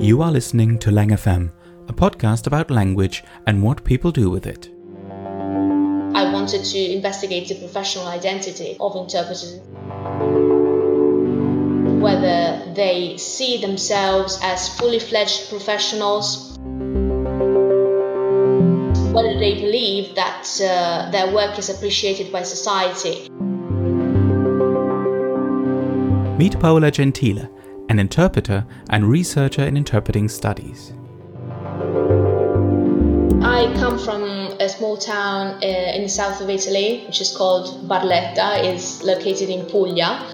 You are listening to Lang FM, a podcast about language and what people do with it. I wanted to investigate the professional identity of interpreters. Whether they see themselves as fully fledged professionals, whether they believe that uh, their work is appreciated by society. Meet Paola Gentile, an interpreter and researcher in interpreting studies. I come from a small town uh, in the south of Italy, which is called Barletta. It's located in Puglia.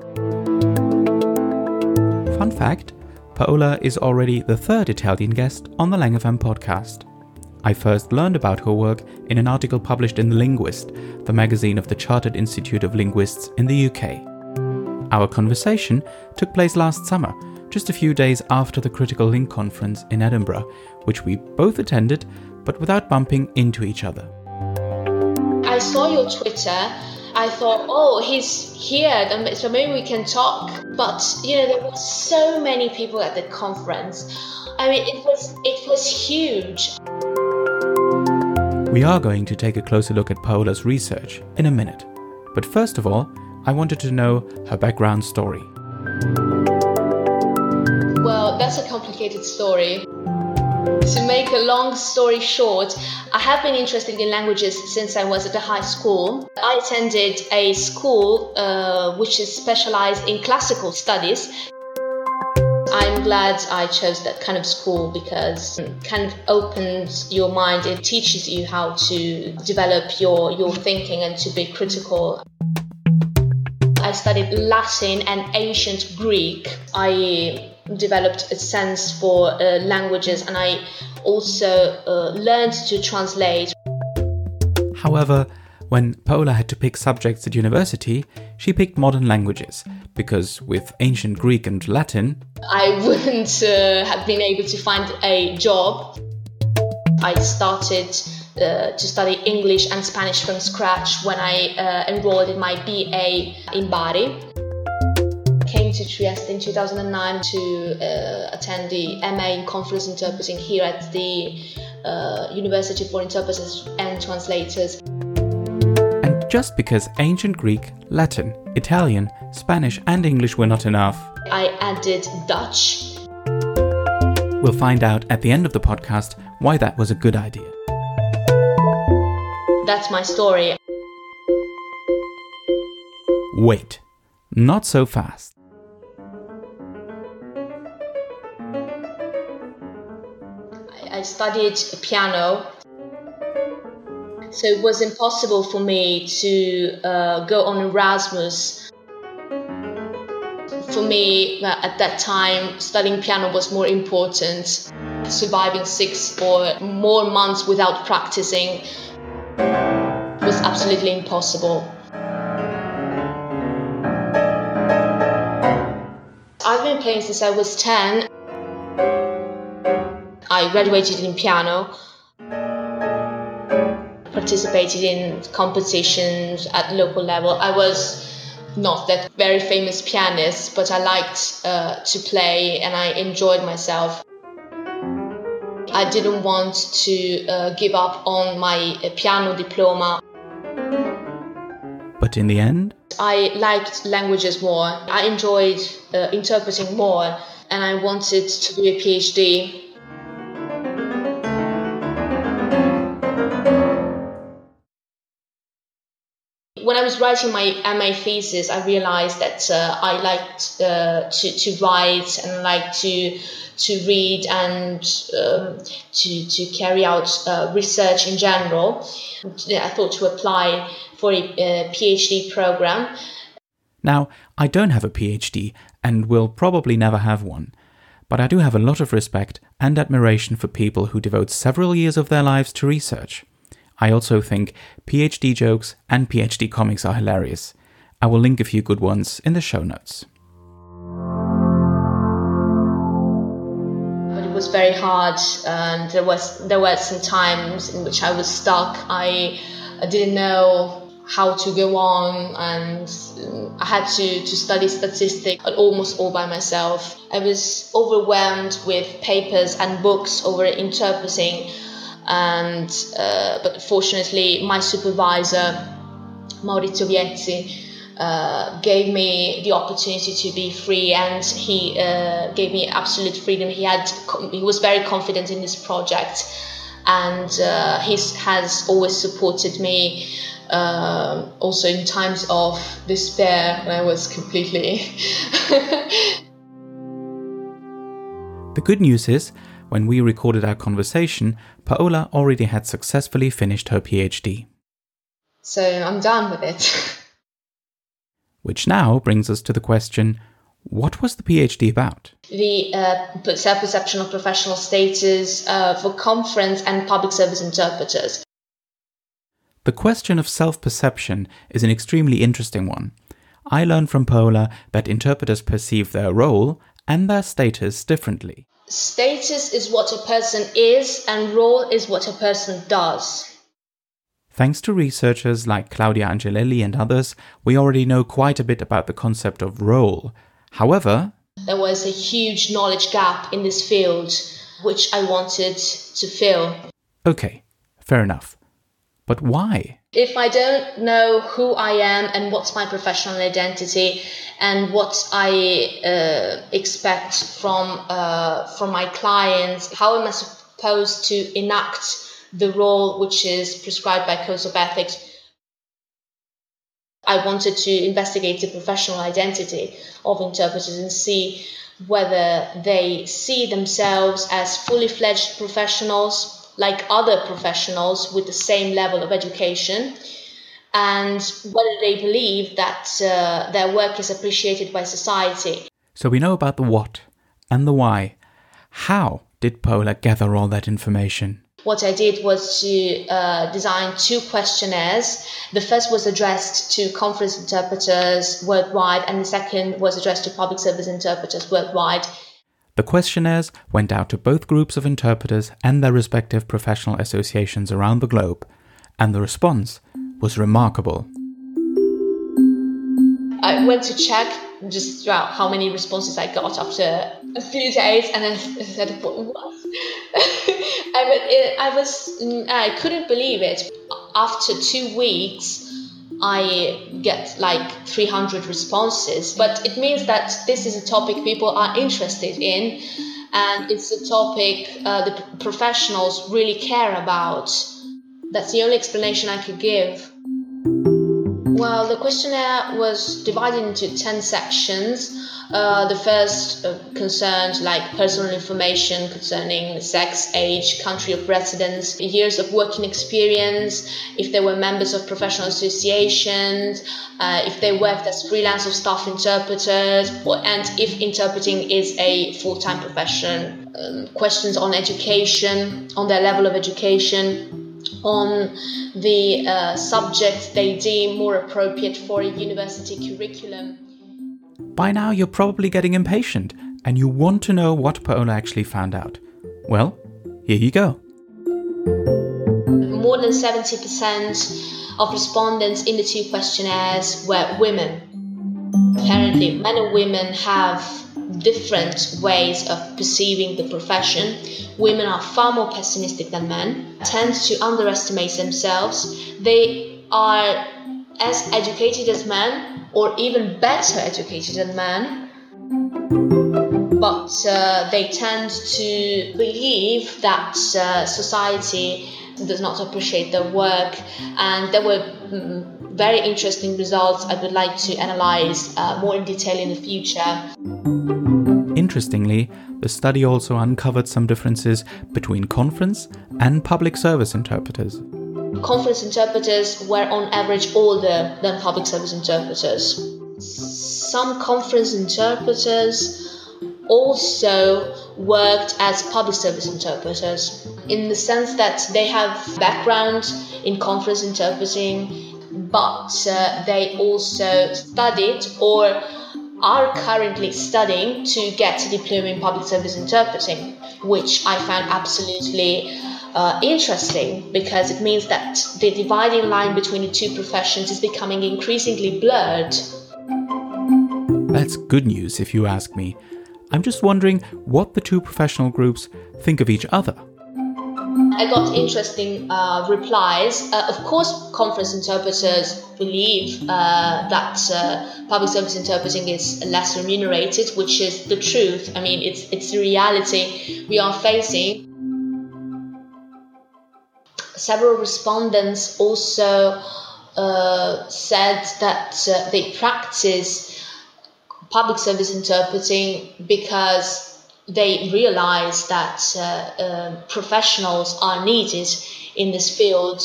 Fun fact Paola is already the third Italian guest on the Lang FM podcast. I first learned about her work in an article published in The Linguist, the magazine of the Chartered Institute of Linguists in the UK. Our conversation took place last summer, just a few days after the Critical Link conference in Edinburgh, which we both attended, but without bumping into each other. I saw your Twitter. I thought, oh, he's here, so maybe we can talk. But you know, there were so many people at the conference. I mean, it was it was huge. We are going to take a closer look at Paola's research in a minute. But first of all, I wanted to know her background story. Well, that's a complicated story. To make a long story short, I have been interested in languages since I was at a high school. I attended a school uh, which is specialized in classical studies. I'm glad I chose that kind of school because it kind of opens your mind. It teaches you how to develop your, your thinking and to be critical. I studied Latin and ancient Greek. I developed a sense for uh, languages and I also uh, learned to translate. However, when Paola had to pick subjects at university, she picked modern languages because with ancient Greek and Latin, I wouldn't uh, have been able to find a job. I started uh, to study English and Spanish from scratch when I uh, enrolled in my BA in Bari came to Trieste in 2009 to uh, attend the MA in Conference Interpreting here at the uh, University for Interpreters and Translators. And just because ancient Greek, Latin, Italian, Spanish, and English were not enough, I added Dutch. We'll find out at the end of the podcast why that was a good idea. That's my story. Wait, not so fast. I studied piano, so it was impossible for me to uh, go on Erasmus. For me, uh, at that time, studying piano was more important. Surviving six or more months without practicing was absolutely impossible. I've been playing since I was 10. I graduated in piano, participated in competitions at local level. I was not that very famous pianist, but I liked uh, to play and I enjoyed myself. I didn't want to uh, give up on my piano diploma. In the end, I liked languages more. I enjoyed uh, interpreting more, and I wanted to do a PhD. When I was writing my MA thesis, I realized that uh, I liked uh, to, to write and like to to read and um, to, to carry out uh, research in general. I thought to apply for a, a PhD program. Now, I don't have a PhD and will probably never have one, but I do have a lot of respect and admiration for people who devote several years of their lives to research. I also think PhD jokes and PhD comics are hilarious. I will link a few good ones in the show notes. But It was very hard and there was there were some times in which I was stuck. I, didn't know how to go on and um, I had to, to study statistics almost all by myself. I was overwhelmed with papers and books over interpreting and uh, but fortunately my supervisor Maurizio Viezzi uh, gave me the opportunity to be free and he uh, gave me absolute freedom he had he was very confident in this project and uh, he has always supported me uh, also in times of despair when I was completely. the good news is, when we recorded our conversation, Paola already had successfully finished her PhD. So I'm done with it. Which now brings us to the question what was the PhD about? The uh, self perception of professional status uh, for conference and public service interpreters. The question of self perception is an extremely interesting one. I learned from Paola that interpreters perceive their role and their status differently. Status is what a person is, and role is what a person does. Thanks to researchers like Claudia Angelelli and others, we already know quite a bit about the concept of role. However, there was a huge knowledge gap in this field which I wanted to fill. Okay, fair enough. But why? If I don't know who I am and what's my professional identity and what I uh, expect from uh, from my clients, how am I supposed to enact the role which is prescribed by codes of ethics? I wanted to investigate the professional identity of interpreters and see whether they see themselves as fully fledged professionals like other professionals with the same level of education and whether they believe that uh, their work is appreciated by society. So we know about the what and the why. How did Paola gather all that information? What I did was to uh, design two questionnaires. The first was addressed to conference interpreters worldwide, and the second was addressed to public service interpreters worldwide. The questionnaires went out to both groups of interpreters and their respective professional associations around the globe, and the response was remarkable. I went to check just throughout how many responses I got after a few days, and I said, "What?" I, was, I couldn't believe it. After two weeks, I get like 300 responses, but it means that this is a topic people are interested in, and it's a topic uh, the professionals really care about. That's the only explanation I could give. Well, the questionnaire was divided into 10 sections. Uh, the first uh, concerned like personal information concerning sex, age, country of residence, years of working experience, if they were members of professional associations, uh, if they worked as freelance or staff interpreters, and if interpreting is a full-time profession. Um, questions on education, on their level of education, on the uh, subject they deem more appropriate for a university curriculum. By now, you're probably getting impatient and you want to know what Paola actually found out. Well, here you go. More than 70% of respondents in the two questionnaires were women. Apparently, men and women have different ways of perceiving the profession. Women are far more pessimistic than men, tend to underestimate themselves. They are as educated as men, or even better educated than men, but uh, they tend to believe that uh, society does not appreciate their work, and there were mm, very interesting results I would like to analyze uh, more in detail in the future. Interestingly, the study also uncovered some differences between conference and public service interpreters conference interpreters were on average older than public service interpreters. Some conference interpreters also worked as public service interpreters in the sense that they have background in conference interpreting but uh, they also studied or are currently studying to get a diploma in public service interpreting which i found absolutely uh, interesting because it means that the dividing line between the two professions is becoming increasingly blurred. That's good news, if you ask me. I'm just wondering what the two professional groups think of each other. I got interesting uh, replies. Uh, of course, conference interpreters believe uh, that uh, public service interpreting is less remunerated, which is the truth. I mean, it's it's the reality we are facing. Several respondents also uh, said that uh, they practice public service interpreting because they realize that uh, uh, professionals are needed in this field.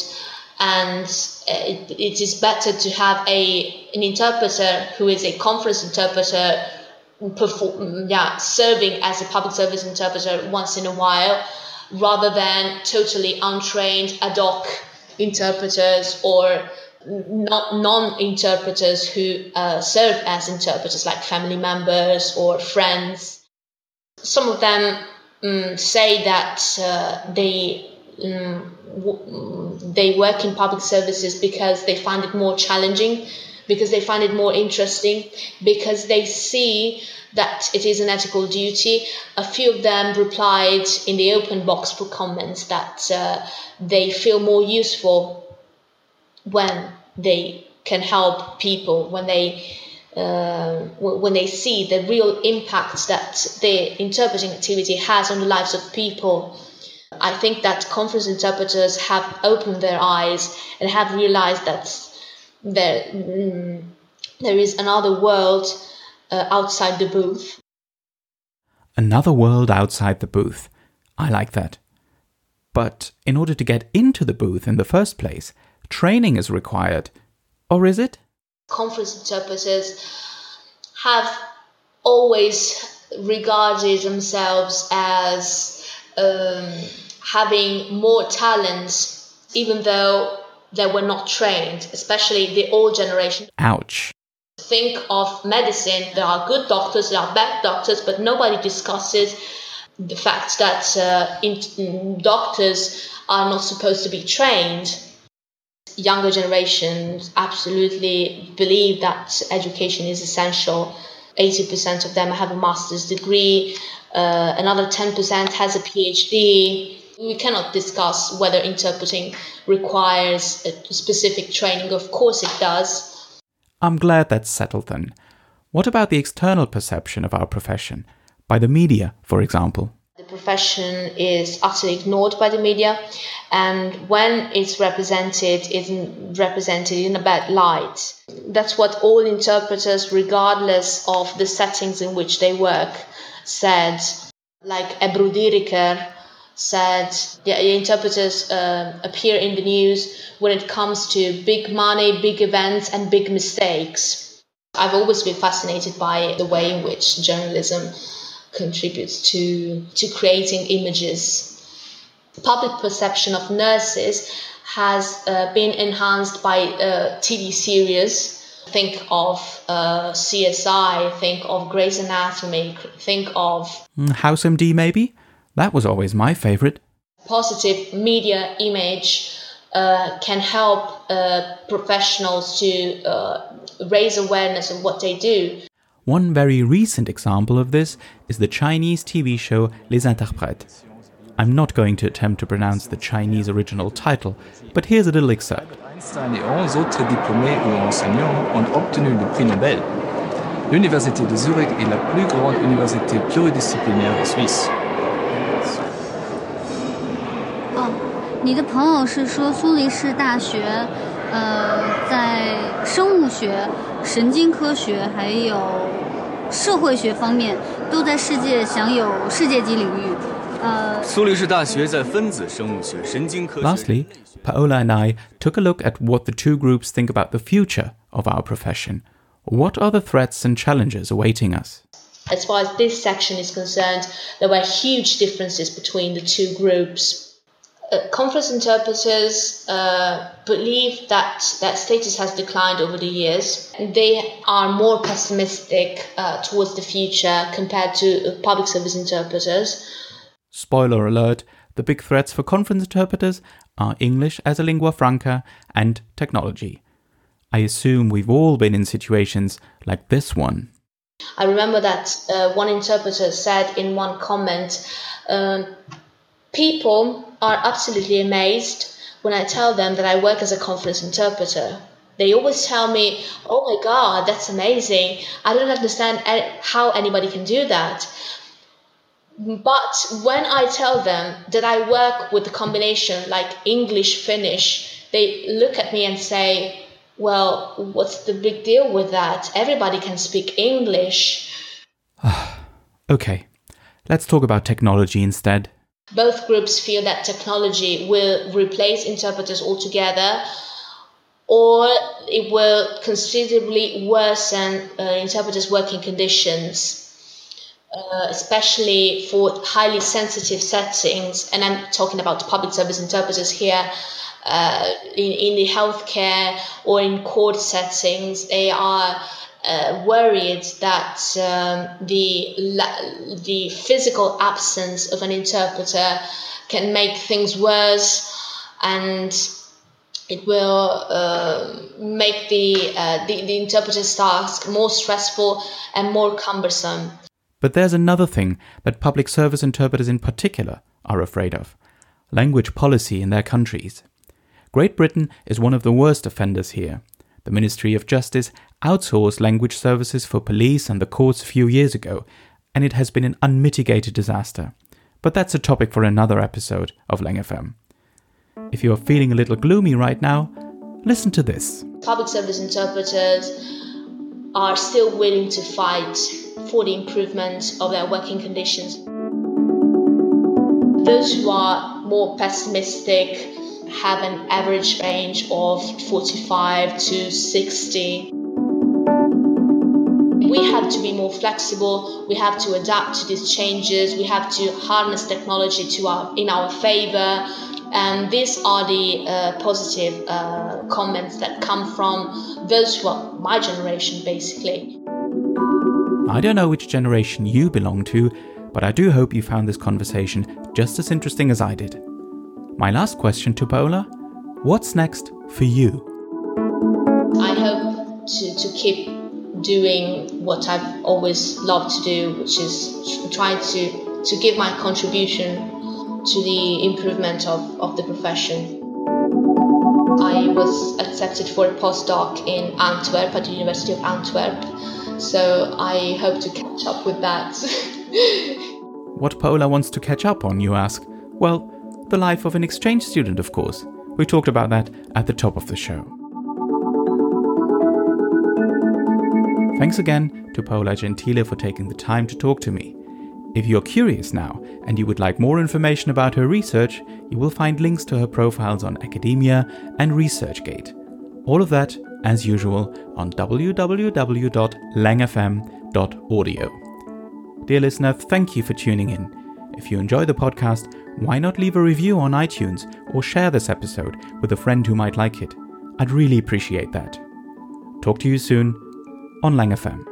And uh, it, it is better to have a an interpreter who is a conference interpreter perform, yeah, serving as a public service interpreter once in a while rather than totally untrained ad hoc interpreters or non-interpreters who uh, serve as interpreters like family members or friends. Some of them um, say that uh, they um, w- they work in public services because they find it more challenging, because they find it more interesting, because they see that it is an ethical duty. A few of them replied in the open box for comments that uh, they feel more useful when they can help people, when they uh, when they see the real impact that the interpreting activity has on the lives of people. I think that conference interpreters have opened their eyes and have realized that there, mm, there is another world uh, outside the booth. Another world outside the booth. I like that. But in order to get into the booth in the first place, training is required. Or is it? conference interpreters have always regarded themselves as um, having more talents, even though they were not trained, especially the old generation. Ouch. Think of medicine. There are good doctors, there are bad doctors, but nobody discusses the fact that uh, in, doctors are not supposed to be trained younger generations absolutely believe that education is essential. 80% of them have a master's degree, uh, another 10% has a PhD. We cannot discuss whether interpreting requires a specific training. Of course, it does. I'm glad that's settled then. What about the external perception of our profession? By the media, for example? The profession is utterly ignored by the media, and when it's represented, it's represented in a bad light. That's what all interpreters, regardless of the settings in which they work, said. Like Ebru Diriker said, the interpreters uh, appear in the news when it comes to big money, big events, and big mistakes. I've always been fascinated by the way in which journalism contributes to, to creating images. Public perception of nurses has uh, been enhanced by uh, TV series. Think of uh, CSI, think of Grey's Anatomy, think of mm, House MD, maybe? That was always my favorite. Positive media image uh, can help uh, professionals to uh, raise awareness of what they do. One very recent example of this is the Chinese TV show Les Interprètes. I'm not going to attempt to pronounce the Chinese original title, but here's a little excerpt. Einstein et 11 autres diplômés ou enseignants ont obtenu le prix Nobel. L'Université de Zurich est la plus grande université pluridisciplinaire de Suisse. 你的朋友是说苏黎世大学，呃，在生物学、神经科学还有社会学方面都在世界享有世界级领域。呃，苏黎世大学在分子生物学、神经科学。 Lastly, Paola and I took a look at what the two groups think about the future of our profession. What are the threats and challenges awaiting us? As far as this section is concerned, there were huge differences between the two groups. Uh, conference interpreters uh, believe that that status has declined over the years. They are more pessimistic uh, towards the future compared to uh, public service interpreters. Spoiler alert, the big threats for conference interpreters are English as a lingua franca and technology. I assume we've all been in situations like this one. I remember that uh, one interpreter said in one comment, um, People are absolutely amazed when I tell them that I work as a conference interpreter. They always tell me, Oh my god, that's amazing. I don't understand how anybody can do that. But when I tell them that I work with the combination like English Finnish, they look at me and say, Well, what's the big deal with that? Everybody can speak English. Ah, okay, let's talk about technology instead. Both groups feel that technology will replace interpreters altogether or it will considerably worsen uh, interpreters' working conditions uh, especially for highly sensitive settings, and I'm talking about public service interpreters here, uh, in, in the healthcare or in court settings, they are uh, worried that um, the, the physical absence of an interpreter can make things worse and it will uh, make the, uh, the, the interpreter's task more stressful and more cumbersome. But there's another thing that public service interpreters in particular are afraid of language policy in their countries. Great Britain is one of the worst offenders here. The Ministry of Justice outsourced language services for police and the courts a few years ago, and it has been an unmitigated disaster. But that's a topic for another episode of Lang FM. If you are feeling a little gloomy right now, listen to this. Public service interpreters are still willing to fight for the improvement of their working conditions. Those who are more pessimistic have an average range of 45 to 60. We have to be more flexible, we have to adapt to these changes, we have to harness technology to our, in our favor. And these are the uh, positive uh, comments that come from those who are my generation, basically. I don't know which generation you belong to, but I do hope you found this conversation just as interesting as I did. My last question to Paola what's next for you? I hope to, to keep doing what I've always loved to do, which is trying to, to give my contribution to the improvement of, of the profession. I was accepted for a postdoc in Antwerp at the University of Antwerp so I hope to catch up with that. what Paola wants to catch up on, you ask? Well, the life of an exchange student, of course. We talked about that at the top of the show. Thanks again to Paola Gentile for taking the time to talk to me. If you're curious now and you would like more information about her research, you will find links to her profiles on academia and ResearchGate. All of that as usual, on www.langfm.audio. Dear listener, thank you for tuning in. If you enjoy the podcast, why not leave a review on iTunes or share this episode with a friend who might like it? I'd really appreciate that. Talk to you soon on Lang FM.